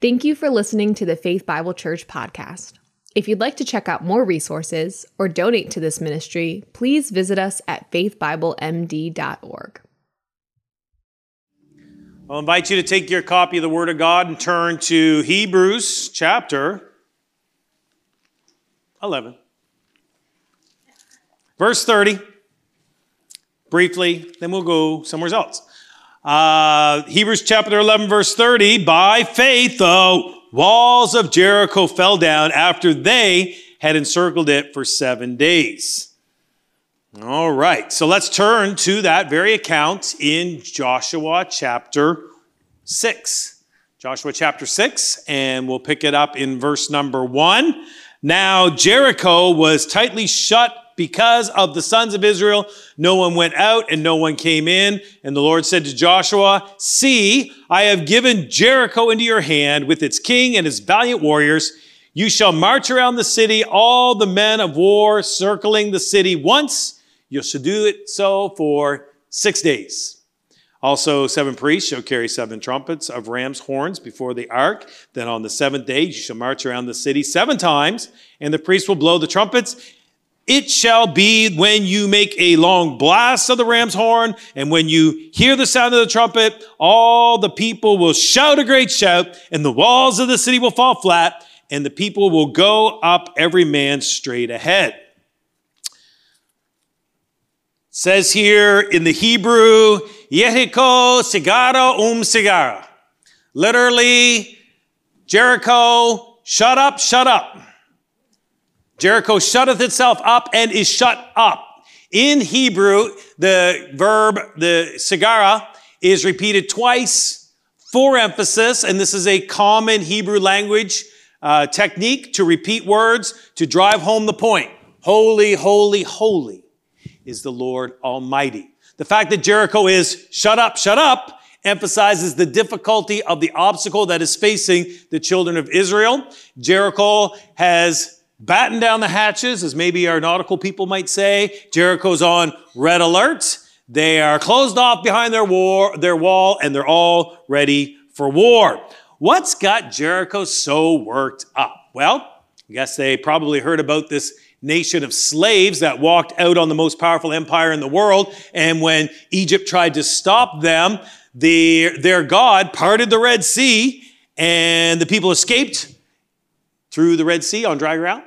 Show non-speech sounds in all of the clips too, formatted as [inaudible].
Thank you for listening to the Faith Bible Church podcast. If you'd like to check out more resources or donate to this ministry, please visit us at faithbiblemd.org. I'll invite you to take your copy of the Word of God and turn to Hebrews chapter 11. Verse 30. Briefly, then we'll go somewhere else. Uh, Hebrews chapter 11, verse 30. By faith, the walls of Jericho fell down after they had encircled it for seven days. All right, so let's turn to that very account in Joshua chapter 6. Joshua chapter 6, and we'll pick it up in verse number 1. Now, Jericho was tightly shut because of the sons of Israel, no one went out and no one came in. And the Lord said to Joshua, See, I have given Jericho into your hand with its king and its valiant warriors. You shall march around the city, all the men of war circling the city once. You shall do it so for six days. Also, seven priests shall carry seven trumpets of ram's horns before the ark. Then on the seventh day, you shall march around the city seven times, and the priests will blow the trumpets, it shall be when you make a long blast of the ram's horn, and when you hear the sound of the trumpet, all the people will shout a great shout, and the walls of the city will fall flat, and the people will go up every man straight ahead. It says here in the Hebrew, Yehiko sigara um sigara. Literally, Jericho, shut up, shut up. Jericho shutteth itself up and is shut up. In Hebrew, the verb, the sigara, is repeated twice for emphasis, and this is a common Hebrew language uh, technique to repeat words to drive home the point. Holy, holy, holy is the Lord Almighty. The fact that Jericho is shut up, shut up, emphasizes the difficulty of the obstacle that is facing the children of Israel. Jericho has batten down the hatches, as maybe our nautical people might say. Jericho's on red alert. They are closed off behind their war, their wall, and they're all ready for war. What's got Jericho so worked up? Well, I guess they probably heard about this nation of slaves that walked out on the most powerful empire in the world. And when Egypt tried to stop them, the, their God parted the Red Sea and the people escaped through the Red Sea on dry ground.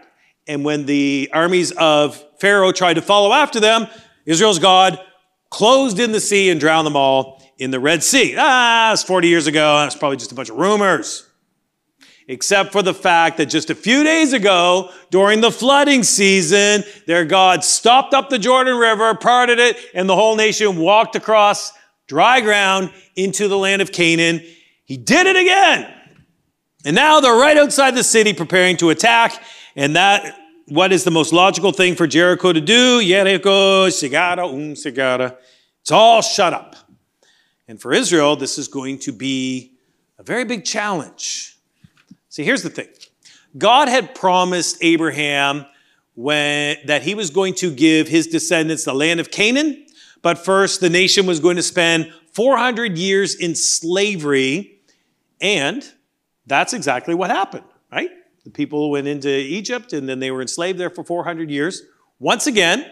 And when the armies of Pharaoh tried to follow after them, Israel's God closed in the sea and drowned them all in the Red Sea. Ah, it's 40 years ago. That's probably just a bunch of rumors. Except for the fact that just a few days ago, during the flooding season, their God stopped up the Jordan River, parted it, and the whole nation walked across dry ground into the land of Canaan. He did it again. And now they're right outside the city preparing to attack. And that, what is the most logical thing for Jericho to do? Jericho, sigara, um, sigara. It's all shut up. And for Israel, this is going to be a very big challenge. See, here's the thing God had promised Abraham when, that he was going to give his descendants the land of Canaan, but first the nation was going to spend 400 years in slavery, and that's exactly what happened, right? The people went into Egypt and then they were enslaved there for 400 years. Once again,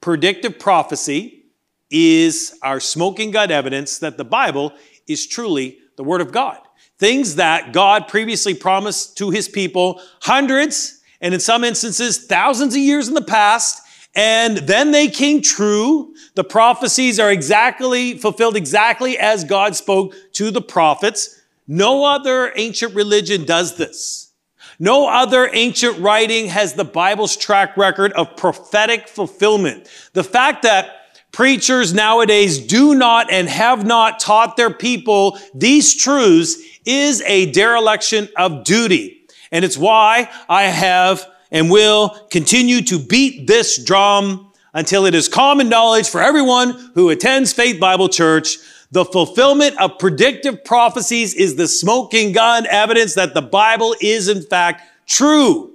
predictive prophecy is our smoking gun evidence that the Bible is truly the Word of God. Things that God previously promised to His people hundreds and in some instances thousands of years in the past, and then they came true. The prophecies are exactly fulfilled exactly as God spoke to the prophets. No other ancient religion does this. No other ancient writing has the Bible's track record of prophetic fulfillment. The fact that preachers nowadays do not and have not taught their people these truths is a dereliction of duty. And it's why I have and will continue to beat this drum until it is common knowledge for everyone who attends Faith Bible Church the fulfillment of predictive prophecies is the smoking gun evidence that the Bible is in fact true.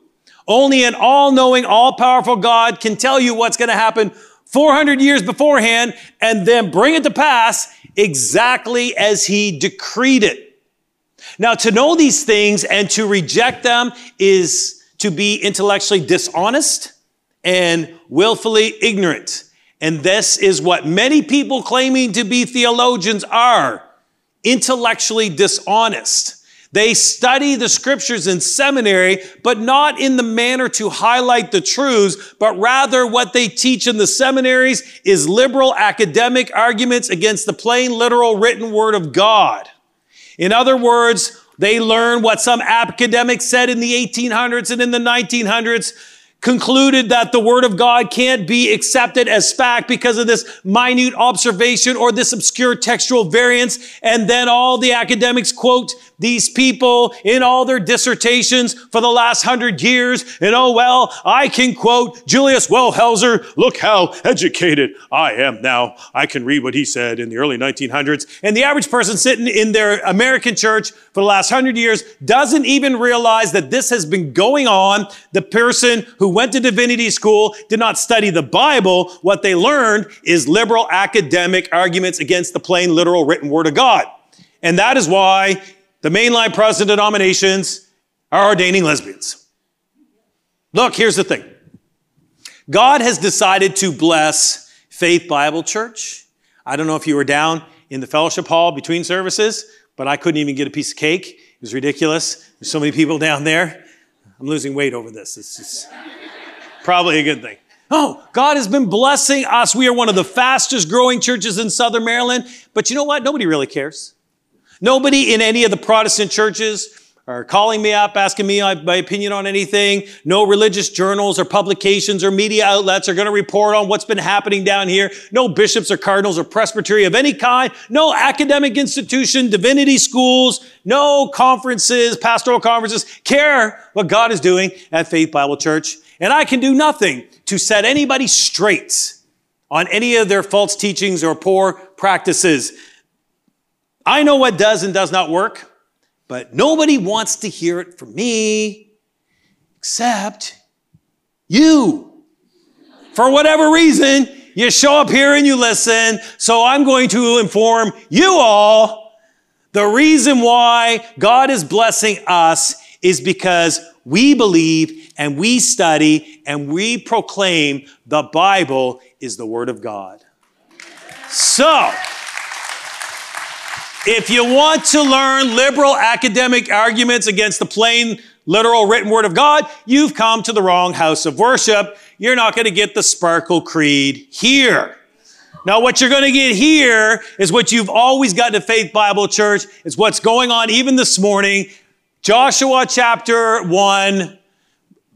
Only an all-knowing, all-powerful God can tell you what's going to happen 400 years beforehand and then bring it to pass exactly as he decreed it. Now, to know these things and to reject them is to be intellectually dishonest and willfully ignorant. And this is what many people claiming to be theologians are intellectually dishonest. They study the scriptures in seminary, but not in the manner to highlight the truths, but rather what they teach in the seminaries is liberal academic arguments against the plain literal written word of God. In other words, they learn what some academics said in the 1800s and in the 1900s concluded that the word of God can't be accepted as fact because of this minute observation or this obscure textual variance. And then all the academics quote these people in all their dissertations for the last hundred years. And oh, well, I can quote Julius Wellhausen. Look how educated I am now. I can read what he said in the early 1900s. And the average person sitting in their American church for the last hundred years doesn't even realize that this has been going on. The person who went to divinity school did not study the Bible. What they learned is liberal academic arguments against the plain literal written word of God. And that is why the mainline Protestant denominations are ordaining lesbians. Look, here's the thing. God has decided to bless Faith Bible Church. I don't know if you were down in the fellowship hall between services, but I couldn't even get a piece of cake. It was ridiculous. There's so many people down there. I'm losing weight over this. It's just probably a good thing. Oh, God has been blessing us. We are one of the fastest growing churches in Southern Maryland. But you know what? Nobody really cares. Nobody in any of the Protestant churches are calling me up, asking me my opinion on anything. No religious journals or publications or media outlets are going to report on what's been happening down here. No bishops or cardinals or presbytery of any kind. No academic institution, divinity schools, no conferences, pastoral conferences care what God is doing at Faith Bible Church. And I can do nothing to set anybody straight on any of their false teachings or poor practices. I know what does and does not work, but nobody wants to hear it from me except you. For whatever reason, you show up here and you listen, so I'm going to inform you all the reason why God is blessing us is because we believe and we study and we proclaim the Bible is the Word of God. So, if you want to learn liberal academic arguments against the plain, literal written word of God, you've come to the wrong house of worship. You're not going to get the sparkle creed here. Now, what you're going to get here is what you've always got to Faith Bible Church. It's what's going on even this morning. Joshua chapter one.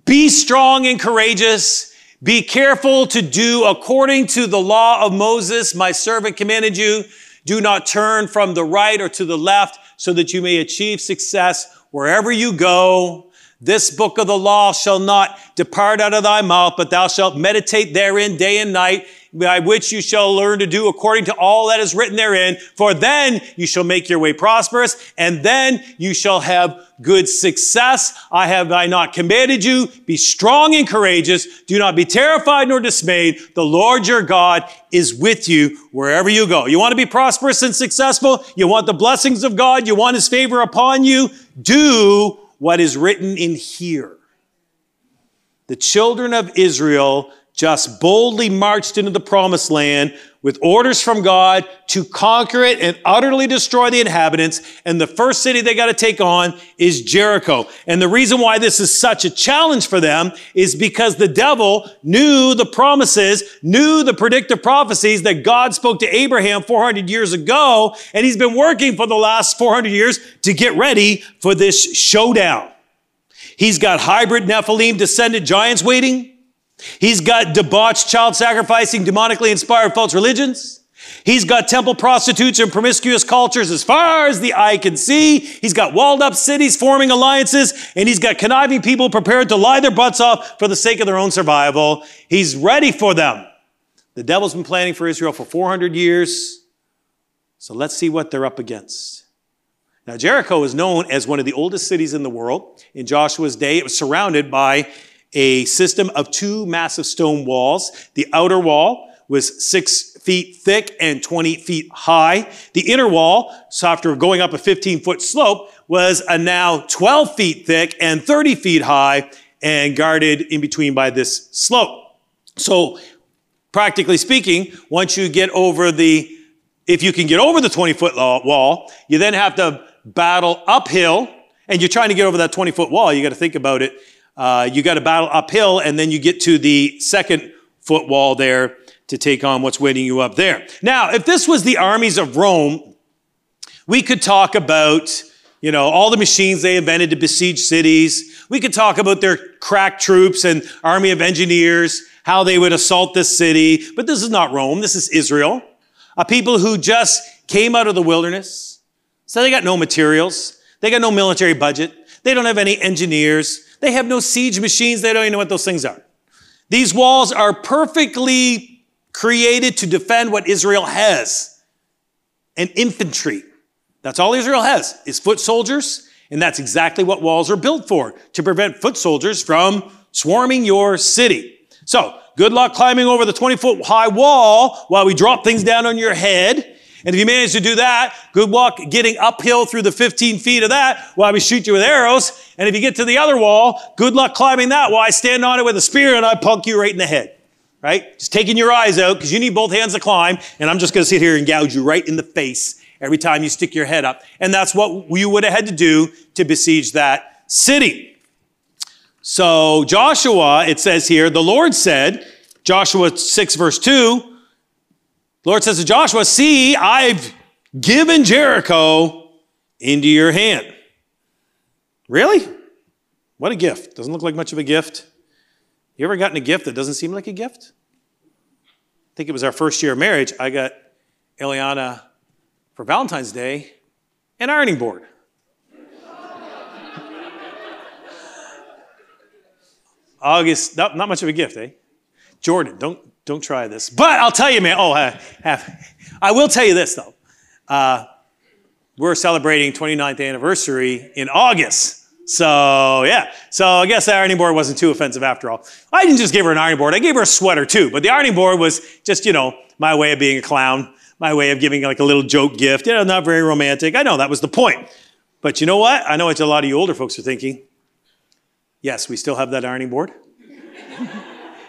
Be strong and courageous. Be careful to do according to the law of Moses, my servant commanded you. Do not turn from the right or to the left so that you may achieve success wherever you go. This book of the law shall not depart out of thy mouth, but thou shalt meditate therein day and night, by which you shall learn to do according to all that is written therein. For then you shall make your way prosperous, and then you shall have good success. I have I not commanded you. Be strong and courageous. Do not be terrified nor dismayed. The Lord your God is with you wherever you go. You want to be prosperous and successful? You want the blessings of God? You want his favor upon you? Do what is written in here. The children of Israel just boldly marched into the promised land with orders from God to conquer it and utterly destroy the inhabitants. And the first city they got to take on is Jericho. And the reason why this is such a challenge for them is because the devil knew the promises, knew the predictive prophecies that God spoke to Abraham 400 years ago. And he's been working for the last 400 years to get ready for this showdown. He's got hybrid Nephilim descendant giants waiting. He's got debauched, child sacrificing, demonically inspired false religions. He's got temple prostitutes and promiscuous cultures as far as the eye can see. He's got walled up cities forming alliances, and he's got conniving people prepared to lie their butts off for the sake of their own survival. He's ready for them. The devil's been planning for Israel for 400 years. So let's see what they're up against. Now, Jericho is known as one of the oldest cities in the world. In Joshua's day, it was surrounded by a system of two massive stone walls. The outer wall was six feet thick and 20 feet high. The inner wall, so after going up a 15 foot slope, was a now 12 feet thick and 30 feet high and guarded in between by this slope. So practically speaking, once you get over the, if you can get over the 20 foot wall, you then have to battle uphill and you're trying to get over that 20 foot wall. You got to think about it. Uh, you got to battle uphill and then you get to the second foot wall there to take on what's waiting you up there. Now, if this was the armies of Rome, we could talk about, you know, all the machines they invented to besiege cities. We could talk about their crack troops and army of engineers, how they would assault this city. But this is not Rome. This is Israel. A people who just came out of the wilderness. So they got no materials. They got no military budget. They don't have any engineers. They have no siege machines. They don't even know what those things are. These walls are perfectly created to defend what Israel has. An infantry. That's all Israel has is foot soldiers. And that's exactly what walls are built for, to prevent foot soldiers from swarming your city. So, good luck climbing over the 20 foot high wall while we drop things down on your head. And if you manage to do that, good luck getting uphill through the 15 feet of that while we shoot you with arrows. And if you get to the other wall, good luck climbing that while I stand on it with a spear and I punk you right in the head. Right? Just taking your eyes out because you need both hands to climb. And I'm just going to sit here and gouge you right in the face every time you stick your head up. And that's what you would have had to do to besiege that city. So Joshua, it says here, the Lord said, Joshua 6 verse 2, the Lord says to Joshua, See, I've given Jericho into your hand. Really? What a gift. Doesn't look like much of a gift. You ever gotten a gift that doesn't seem like a gift? I think it was our first year of marriage. I got Eliana for Valentine's Day an ironing board. [laughs] August, not, not much of a gift, eh? Jordan, don't don't try this. But I'll tell you, man. Oh, I, have, I will tell you this though. Uh, we're celebrating 29th anniversary in August. So yeah. So I guess the ironing board wasn't too offensive after all. I didn't just give her an ironing board. I gave her a sweater too. But the ironing board was just, you know, my way of being a clown, my way of giving like a little joke gift. You know, not very romantic. I know that was the point. But you know what? I know what a lot of you older folks are thinking. Yes, we still have that ironing board.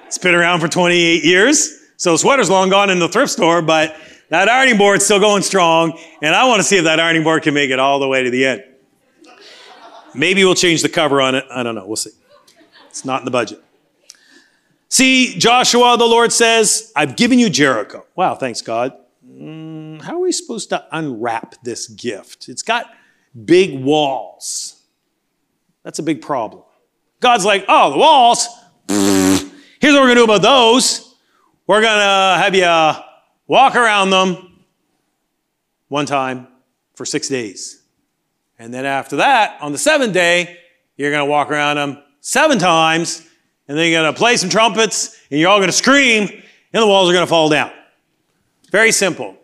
It's been around for 28 years. So the sweater's long gone in the thrift store, but that ironing board's still going strong. And I want to see if that ironing board can make it all the way to the end. Maybe we'll change the cover on it. I don't know. We'll see. It's not in the budget. See, Joshua, the Lord says, I've given you Jericho. Wow, thanks, God. Mm, how are we supposed to unwrap this gift? It's got big walls. That's a big problem. God's like, oh, the walls? [laughs] Here's what we're going to do about those. We're going to have you walk around them one time for six days. And then after that, on the seventh day, you're going to walk around them seven times, and then you're going to play some trumpets, and you're all going to scream, and the walls are going to fall down. Very simple.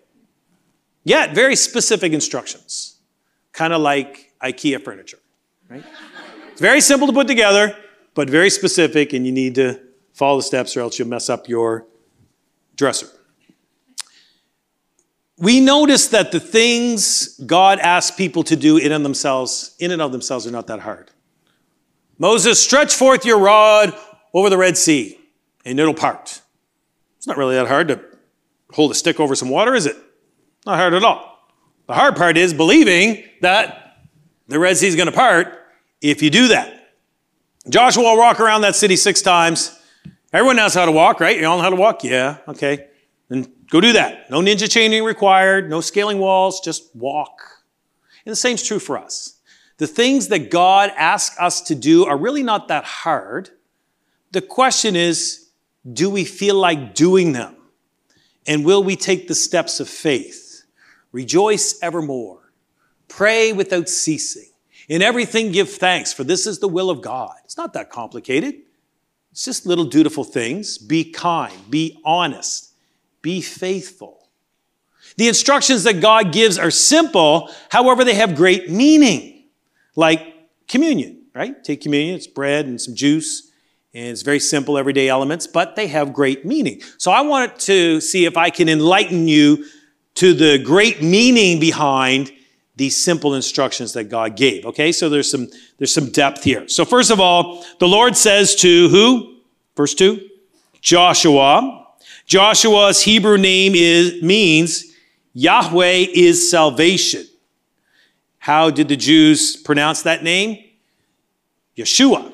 Yet, very specific instructions. Kind of like IKEA furniture, right? It's very simple to put together, but very specific, and you need to Follow the steps or else you'll mess up your dresser. We notice that the things God asks people to do in and themselves, in and of themselves, are not that hard. Moses, stretch forth your rod over the Red Sea, and it'll part. It's not really that hard to hold a stick over some water, is it? Not hard at all. The hard part is believing that the Red Sea is going to part if you do that. Joshua will walk around that city six times. Everyone knows how to walk, right? You all know how to walk? Yeah, okay. Then go do that. No ninja chaining required, no scaling walls, just walk. And the same's true for us. The things that God asks us to do are really not that hard. The question is, do we feel like doing them? And will we take the steps of faith? Rejoice evermore. Pray without ceasing. In everything give thanks, for this is the will of God. It's not that complicated. It's just little dutiful things. Be kind, be honest, be faithful. The instructions that God gives are simple, however, they have great meaning, like communion, right? Take communion, it's bread and some juice, And it's very simple, everyday elements, but they have great meaning. So I wanted to see if I can enlighten you to the great meaning behind these simple instructions that God gave. Okay, so there's some there's some depth here. So first of all, the Lord says to who? Verse 2, Joshua. Joshua's Hebrew name is means Yahweh is salvation. How did the Jews pronounce that name? Yeshua.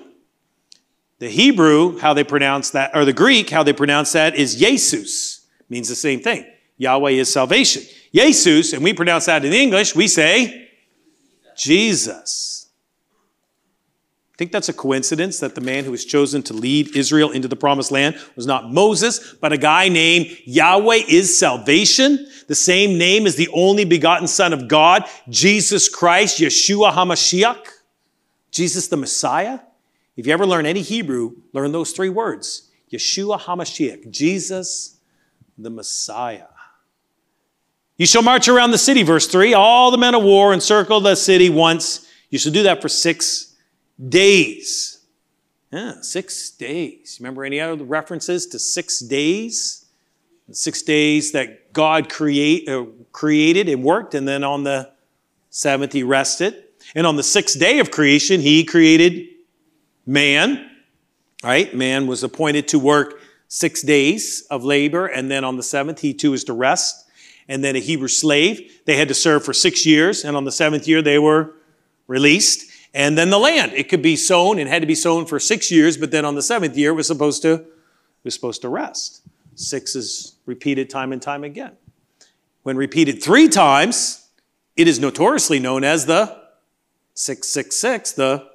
The Hebrew, how they pronounce that, or the Greek, how they pronounce that is Jesus. Means the same thing. Yahweh is salvation. Jesus, and we pronounce that in English, we say Jesus. Think that's a coincidence that the man who was chosen to lead Israel into the promised land was not Moses, but a guy named Yahweh is salvation, the same name as the only begotten Son of God, Jesus Christ, Yeshua HaMashiach, Jesus the Messiah. If you ever learn any Hebrew, learn those three words Yeshua HaMashiach, Jesus the Messiah. You shall march around the city, verse 3. All the men of war encircle the city once. You shall do that for six days. Yeah, six days. Remember any other references to six days? Six days that God create, uh, created and worked, and then on the seventh he rested. And on the sixth day of creation, he created man. Right? Man was appointed to work six days of labor, and then on the seventh, he too is to rest and then a Hebrew slave. They had to serve for six years, and on the seventh year, they were released. And then the land. It could be sown and had to be sown for six years, but then on the seventh year, it was supposed to, was supposed to rest. Six is repeated time and time again. When repeated three times, it is notoriously known as the 666, the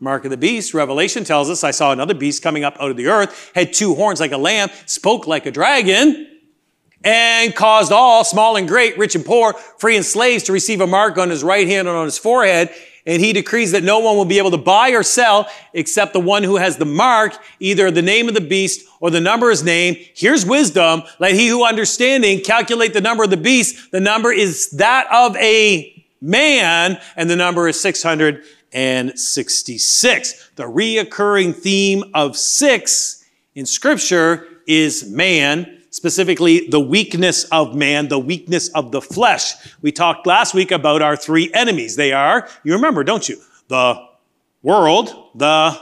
mark of the beast. Revelation tells us, I saw another beast coming up out of the earth, had two horns like a lamb, spoke like a dragon and caused all, small and great, rich and poor, free and slaves, to receive a mark on his right hand and on his forehead. And he decrees that no one will be able to buy or sell except the one who has the mark, either the name of the beast or the number of his name. Here's wisdom. Let he who understanding calculate the number of the beast. The number is that of a man, and the number is 666. The reoccurring theme of six in scripture is man specifically the weakness of man, the weakness of the flesh. We talked last week about our three enemies. They are, you remember, don't you? The world, the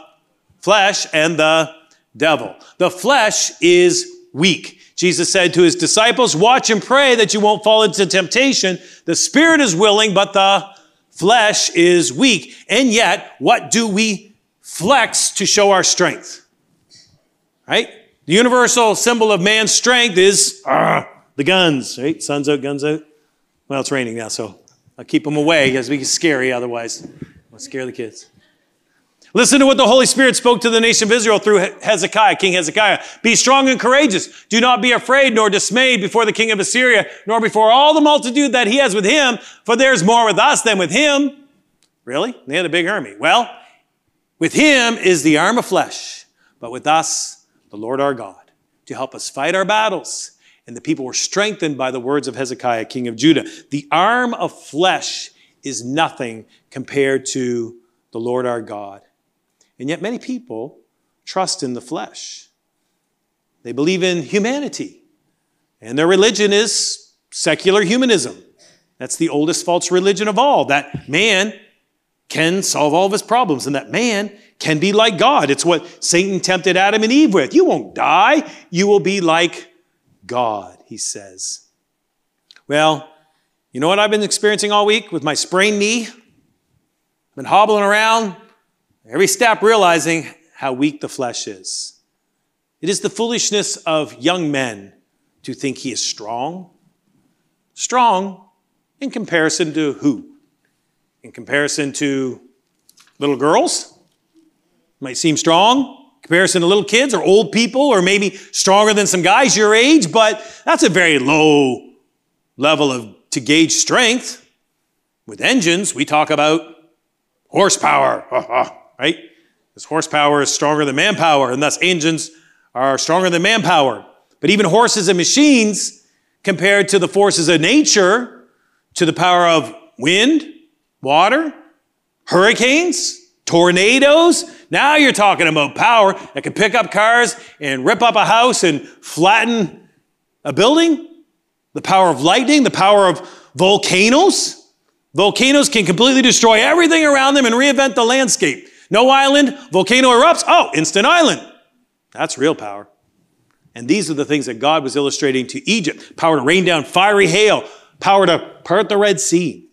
flesh, and the devil. The flesh is weak. Jesus said to his disciples, watch and pray that you won't fall into temptation. The spirit is willing, but the flesh is weak. And yet, what do we flex to show our strength? Right? The universal symbol of man's strength is uh, the guns, right? Sun's out, guns out. Well, it's raining now, so I'll keep them away because it be scary otherwise. I'll scare the kids. Listen to what the Holy Spirit spoke to the nation of Israel through Hezekiah, King Hezekiah. Be strong and courageous. Do not be afraid nor dismayed before the king of Assyria, nor before all the multitude that he has with him, for there's more with us than with him. Really? They had a big army. Well, with him is the arm of flesh, but with us the Lord our God, to help us fight our battles. And the people were strengthened by the words of Hezekiah, king of Judah. The arm of flesh is nothing compared to the Lord our God. And yet, many people trust in the flesh. They believe in humanity, and their religion is secular humanism. That's the oldest false religion of all, that man can solve all of his problems and that man can be like God. It's what Satan tempted Adam and Eve with. You won't die. You will be like God, he says. Well, you know what I've been experiencing all week with my sprained knee? I've been hobbling around, every step realizing how weak the flesh is. It is the foolishness of young men to think he is strong. Strong in comparison to who? In comparison to little girls? Might seem strong comparison to little kids or old people or maybe stronger than some guys your age, but that's a very low level of to gauge strength. With engines, we talk about horsepower, right? Because horsepower is stronger than manpower, and thus engines are stronger than manpower. But even horses and machines, compared to the forces of nature, to the power of wind, water, hurricanes, Tornadoes? Now you're talking about power that can pick up cars and rip up a house and flatten a building. The power of lightning, the power of volcanoes. Volcanoes can completely destroy everything around them and reinvent the landscape. No island, volcano erupts, oh, instant island. That's real power. And these are the things that God was illustrating to Egypt power to rain down fiery hail, power to part the Red Sea.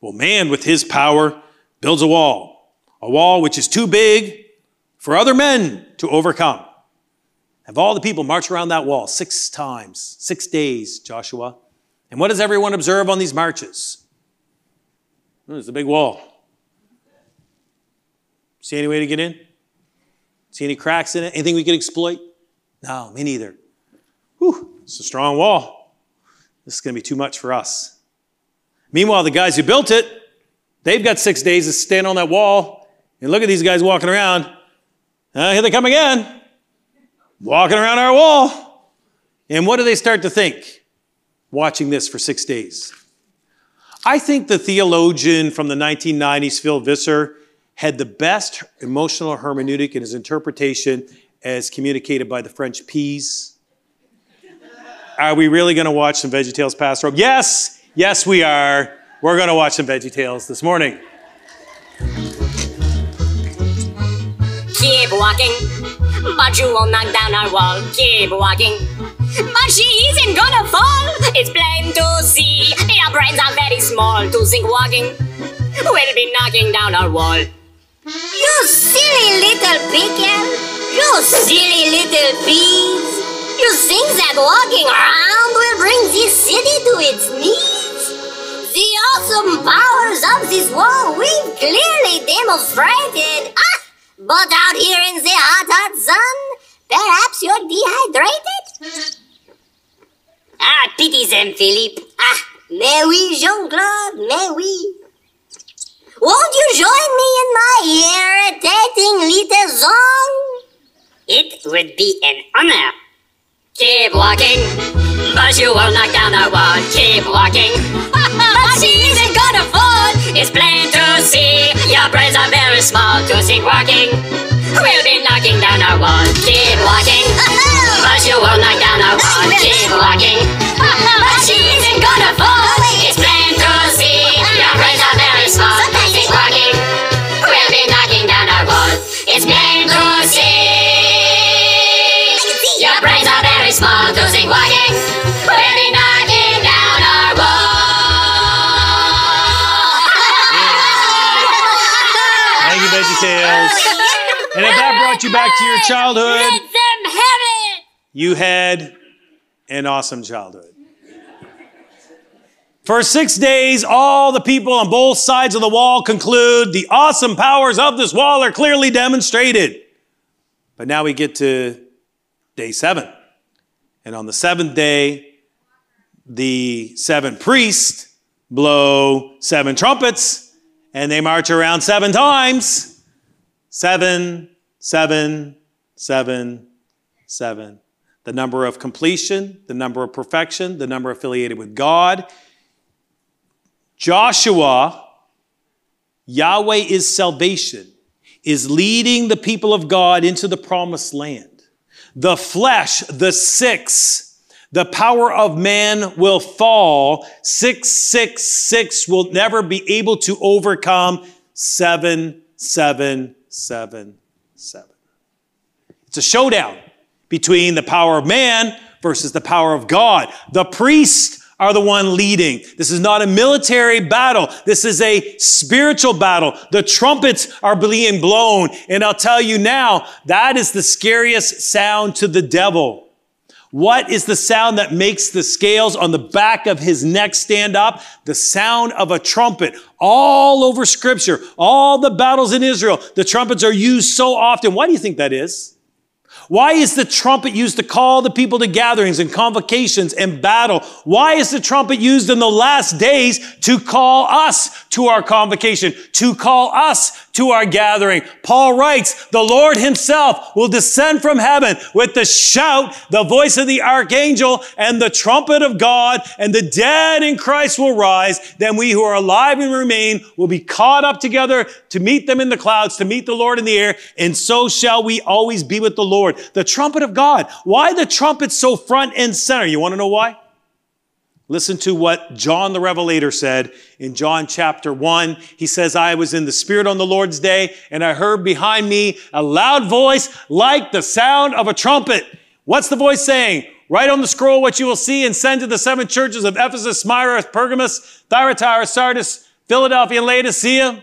Well, man, with his power, builds a wall, a wall which is too big for other men to overcome. Have all the people march around that wall six times, six days, Joshua. And what does everyone observe on these marches? Oh, there's a big wall. See any way to get in? See any cracks in it? Anything we could exploit? No, me neither. Whew, it's a strong wall. This is going to be too much for us. Meanwhile, the guys who built it, they've got six days to stand on that wall and look at these guys walking around. Uh, here they come again, walking around our wall. And what do they start to think watching this for six days? I think the theologian from the 1990s, Phil Vischer, had the best emotional hermeneutic in his interpretation as communicated by the French peas. Are we really going to watch some VeggieTales Pastoral? Yes, yes, we are. We're going to watch some Veggie Tales this morning. Keep walking, but you won't knock down our wall. Keep walking, but she isn't gonna fall. It's plain to see your brains are very small. To think walking will be knocking down our wall. You silly little pickle! You silly little peas! You think that walking around will bring this city to its knees? The awesome powers of this wall we've clearly demonstrated. Ah! But out here in the hot, hot sun, perhaps you're dehydrated? Ah, pity them, Philippe. Ah, mais oui, Jean-Claude, mais oui. Won't you join me in my irritating little song? It would be an honor. Keep walking, but you won't knock down our wall. Keep walking, [laughs] but she isn't gonna fall. It's plain to see your brains are very small. To think walking, we'll be knocking down our wall. Keep walking, but you won't knock down our wall. Keep walking, uh-huh. but she isn't gonna fall. It's plain to see your brains are very small. To walking, we'll be knocking down our wall. It's plain to see your brains are brought you back to your childhood, Let them have it! you had an awesome childhood. For six days, all the people on both sides of the wall conclude the awesome powers of this wall are clearly demonstrated. But now we get to day seven. And on the seventh day, the seven priests blow seven trumpets and they march around seven times. Seven, seven, seven, seven. The number of completion, the number of perfection, the number affiliated with God. Joshua, Yahweh is salvation, is leading the people of God into the promised land. The flesh, the six, the power of man will fall. Six, six, six will never be able to overcome seven, seven, seven, seven. It's a showdown between the power of man versus the power of God. The priests are the one leading. This is not a military battle. This is a spiritual battle. The trumpets are being blown. And I'll tell you now, that is the scariest sound to the devil. What is the sound that makes the scales on the back of his neck stand up? The sound of a trumpet. All over scripture, all the battles in Israel, the trumpets are used so often. Why do you think that is? Why is the trumpet used to call the people to gatherings and convocations and battle? Why is the trumpet used in the last days to call us to our convocation, to call us to our gathering? Paul writes, the Lord himself will descend from heaven with the shout, the voice of the archangel and the trumpet of God and the dead in Christ will rise. Then we who are alive and remain will be caught up together to meet them in the clouds, to meet the Lord in the air. And so shall we always be with the Lord. The trumpet of God. Why the trumpet so front and center? You want to know why? Listen to what John the Revelator said in John chapter 1. He says, I was in the Spirit on the Lord's day, and I heard behind me a loud voice like the sound of a trumpet. What's the voice saying? Write on the scroll what you will see and send to the seven churches of Ephesus, Smyrna, Pergamos, Thyatira, Sardis, Philadelphia, and Laodicea.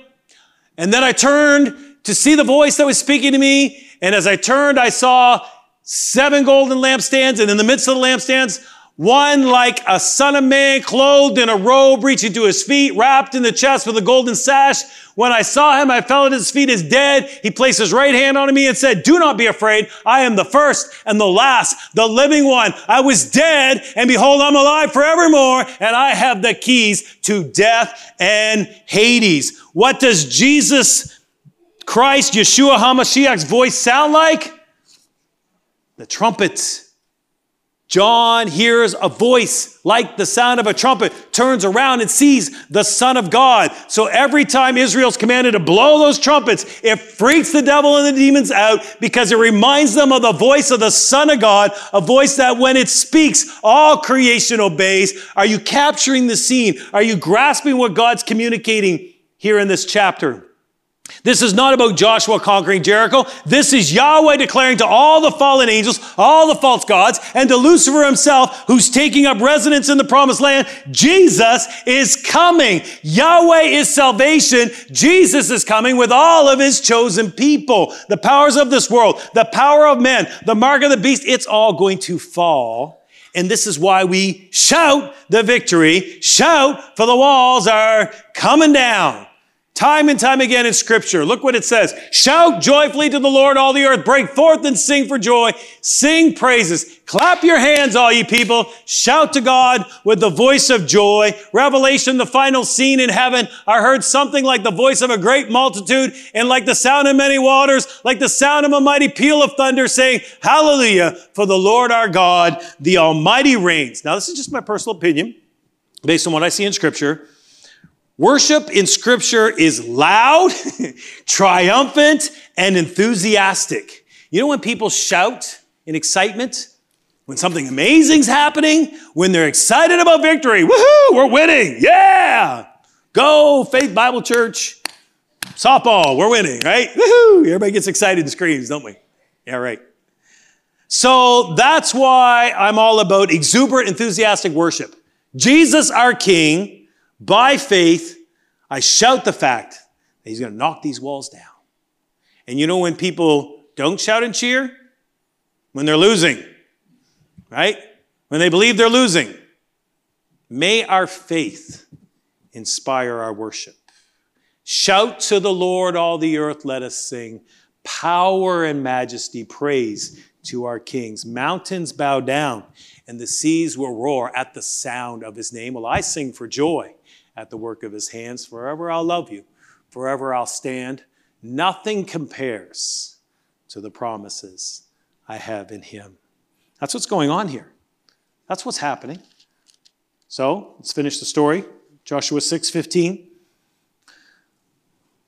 And then I turned to see the voice that was speaking to me. And as I turned, I saw seven golden lampstands. And in the midst of the lampstands, one like a son of man, clothed in a robe reaching to his feet, wrapped in the chest with a golden sash. When I saw him, I fell at his feet as dead. He placed his right hand on me and said, do not be afraid. I am the first and the last, the living one. I was dead and behold, I'm alive forevermore and I have the keys to death and Hades. What does Jesus Christ, Yeshua HaMashiach's voice sound like? The trumpets. John hears a voice like the sound of a trumpet, turns around and sees the Son of God. So every time Israel's commanded to blow those trumpets, it freaks the devil and the demons out because it reminds them of the voice of the Son of God, a voice that when it speaks, all creation obeys. Are you capturing the scene? Are you grasping what God's communicating here in this chapter? This is not about Joshua conquering Jericho. This is Yahweh declaring to all the fallen angels, all the false gods, and to Lucifer himself, who's taking up residence in the promised land, Jesus is coming. Yahweh is salvation. Jesus is coming with all of his chosen people. The powers of this world, the power of men, the mark of the beast, it's all going to fall. And this is why we shout the victory, shout for the walls are coming down. Time and time again in scripture. Look what it says. Shout joyfully to the Lord, all the earth. Break forth and sing for joy. Sing praises. Clap your hands, all ye people. Shout to God with the voice of joy. Revelation, the final scene in heaven. I heard something like the voice of a great multitude and like the sound of many waters, like the sound of a mighty peal of thunder saying, hallelujah, for the Lord our God, the Almighty reigns. Now, this is just my personal opinion based on what I see in scripture. Worship in scripture is loud, [laughs] triumphant, and enthusiastic. You know when people shout in excitement? When something amazing's happening? When they're excited about victory? Woohoo, we're winning. Yeah. Go, Faith Bible Church. Softball, we're winning, right? Woohoo. Everybody gets excited and screams, don't we? Yeah, right. So that's why I'm all about exuberant, enthusiastic worship. Jesus, our King, by faith, I shout the fact that he's going to knock these walls down. And you know when people don't shout and cheer? When they're losing, right? When they believe they're losing. May our faith inspire our worship. Shout to the Lord, all the earth, let us sing. Power and majesty, praise to our kings. Mountains bow down, and the seas will roar at the sound of his name. Well, I sing for joy at the work of his hands. Forever I'll love you, forever I'll stand. Nothing compares to the promises I have in him. That's what's going on here. That's what's happening. So let's finish the story. Joshua 6 15.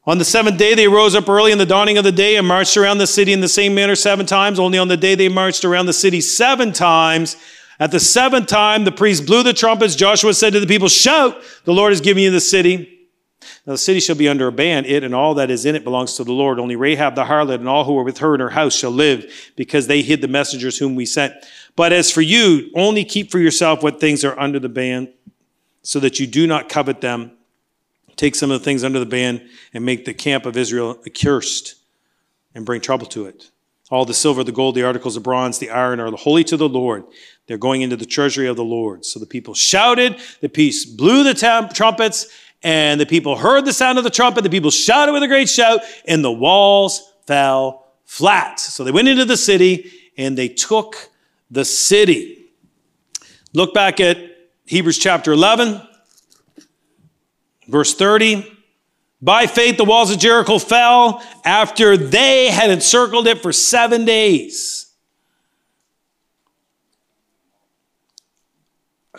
On the seventh day, they rose up early in the dawning of the day and marched around the city in the same manner seven times. Only on the day they marched around the city seven times, at the seventh time, the priest blew the trumpets. Joshua said to the people, Shout, the Lord has given you the city. Now the city shall be under a ban. It and all that is in it belongs to the Lord. Only Rahab the harlot and all who are with her in her house shall live, because they hid the messengers whom we sent. But as for you, only keep for yourself what things are under the ban, so that you do not covet them. Take some of the things under the ban and make the camp of Israel accursed and bring trouble to it. All the silver, the gold, the articles of bronze, the iron are holy to the Lord. They're going into the treasury of the Lord. So the people shouted, the priest blew the tam- trumpets, and the people heard the sound of the trumpet. The people shouted with a great shout, and the walls fell flat. So they went into the city, and they took the city. Look back at Hebrews chapter 11, verse 30. By faith, the walls of Jericho fell after they had encircled it for seven days.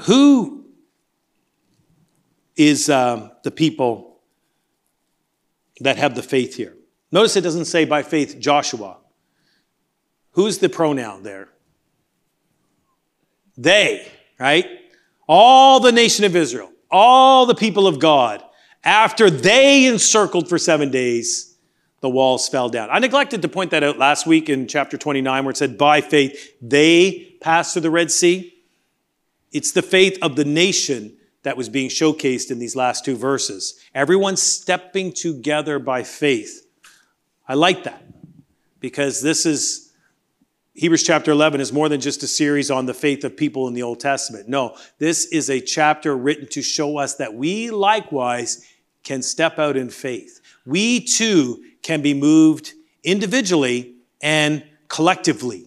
Who is uh, the people that have the faith here? Notice it doesn't say by faith Joshua. Who's the pronoun there? They, right? All the nation of Israel, all the people of God, after they encircled for seven days, the walls fell down. I neglected to point that out last week in chapter 29 where it said, by faith, they passed through the Red Sea. It's the faith of the nation that was being showcased in these last two verses. Everyone stepping together by faith. I like that because this is Hebrews chapter 11 is more than just a series on the faith of people in the Old Testament. No, this is a chapter written to show us that we likewise can step out in faith. We too can be moved individually and collectively.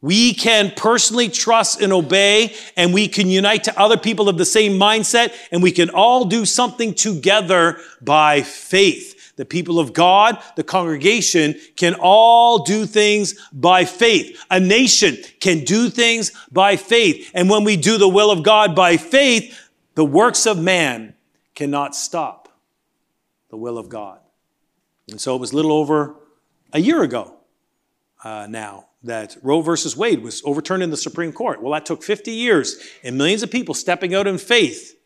We can personally trust and obey, and we can unite to other people of the same mindset, and we can all do something together by faith. The people of God, the congregation can all do things by faith. A nation can do things by faith. And when we do the will of God by faith, the works of man cannot stop the will of God. And so it was a little over a year ago uh, now that Roe versus Wade was overturned in the Supreme Court. Well, that took 50 years and millions of people stepping out in faith,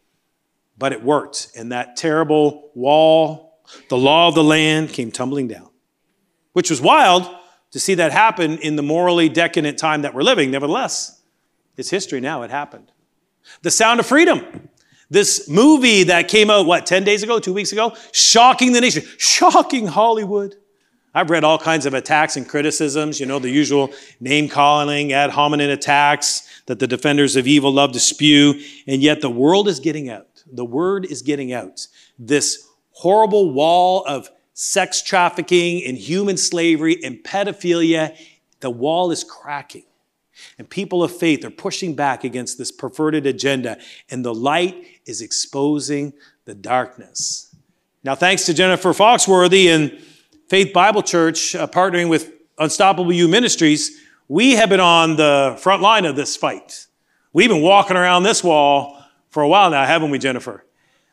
but it worked. And that terrible wall, the law of the land came tumbling down, which was wild to see that happen in the morally decadent time that we're living. Nevertheless, it's history now. It happened. The sound of freedom. This movie that came out, what, 10 days ago, two weeks ago? Shocking the nation. [laughs] Shocking Hollywood. I've read all kinds of attacks and criticisms, you know, the usual name calling, ad hominem attacks that the defenders of evil love to spew. And yet the world is getting out. The word is getting out. This horrible wall of sex trafficking and human slavery and pedophilia, the wall is cracking. And people of faith are pushing back against this perverted agenda, and the light is exposing the darkness. Now, thanks to Jennifer Foxworthy and Faith Bible Church, uh, partnering with Unstoppable You Ministries, we have been on the front line of this fight. We've been walking around this wall for a while now, haven't we, Jennifer?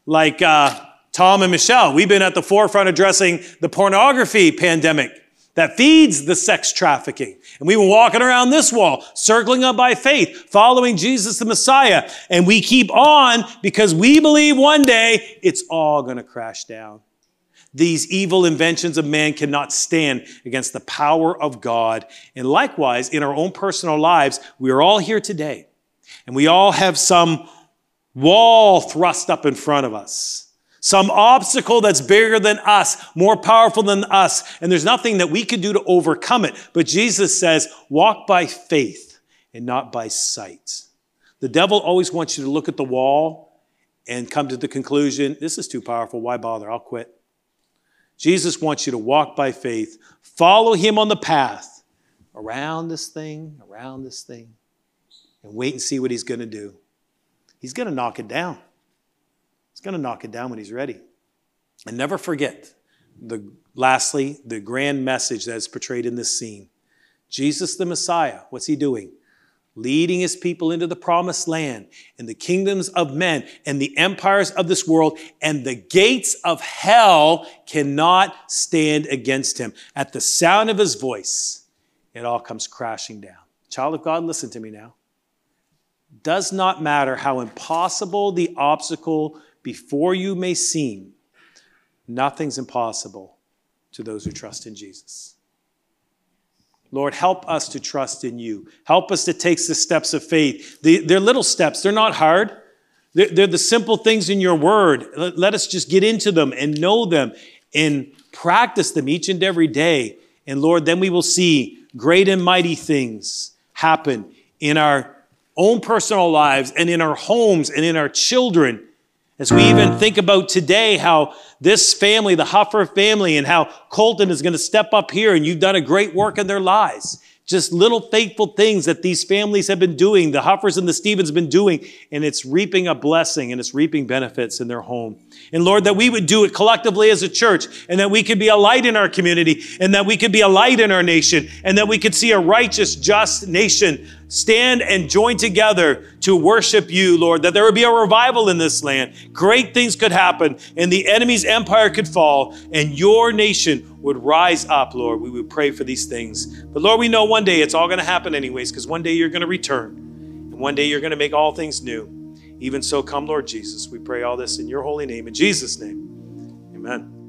Like uh, Tom and Michelle, we've been at the forefront addressing the pornography pandemic that feeds the sex trafficking. And we've been walking around this wall, circling up by faith, following Jesus the Messiah. And we keep on because we believe one day it's all going to crash down. These evil inventions of man cannot stand against the power of God. And likewise, in our own personal lives, we are all here today, and we all have some wall thrust up in front of us. Some obstacle that's bigger than us, more powerful than us, and there's nothing that we can do to overcome it. But Jesus says, walk by faith and not by sight. The devil always wants you to look at the wall and come to the conclusion, this is too powerful, why bother? I'll quit. Jesus wants you to walk by faith, follow him on the path around this thing, around this thing, and wait and see what he's going to do. He's going to knock it down. Going to knock it down when he's ready. And never forget, the, lastly, the grand message that is portrayed in this scene. Jesus the Messiah, what's he doing? leading his people into the promised land and the kingdoms of men and the empires of this world and the gates of hell cannot stand against him. At the sound of his voice, it all comes crashing down. Child of God, listen to me now. Does not matter how impossible the obstacle before you may seem, nothing's impossible to those who trust in Jesus. Lord, help us to trust in you. Help us to take the steps of faith. they're little steps, they're not hard. They're, the simple things in your word. Let us just get into them and know them and practice them each and every day. And Lord, then we will see great and mighty things happen in our own personal lives and in our homes and in our children as we even think about today, how this family, the Huffer family, and how Colton is going to step up here and you've done a great work in their lives. just little faithful things that these families have been doing, the Huffers and the Stevens have been doing, and it's reaping a blessing and it's reaping benefits in their home. And Lord, that we would do it collectively as a church and that we could be a light in our community and that we could be a light in our nation and that we could see a righteous, just nation stand and join together to worship you, Lord, that there would be a revival in this land. Great things could happen and the enemy's empire could fall and your nation would rise up, Lord. We would pray for these things. But Lord, we know one day it's all going to happen anyways because one day you're going to return and one day you're going to make all things new. Even so, come, Lord Jesus. We pray all this in your holy name. In Jesus' name, amen.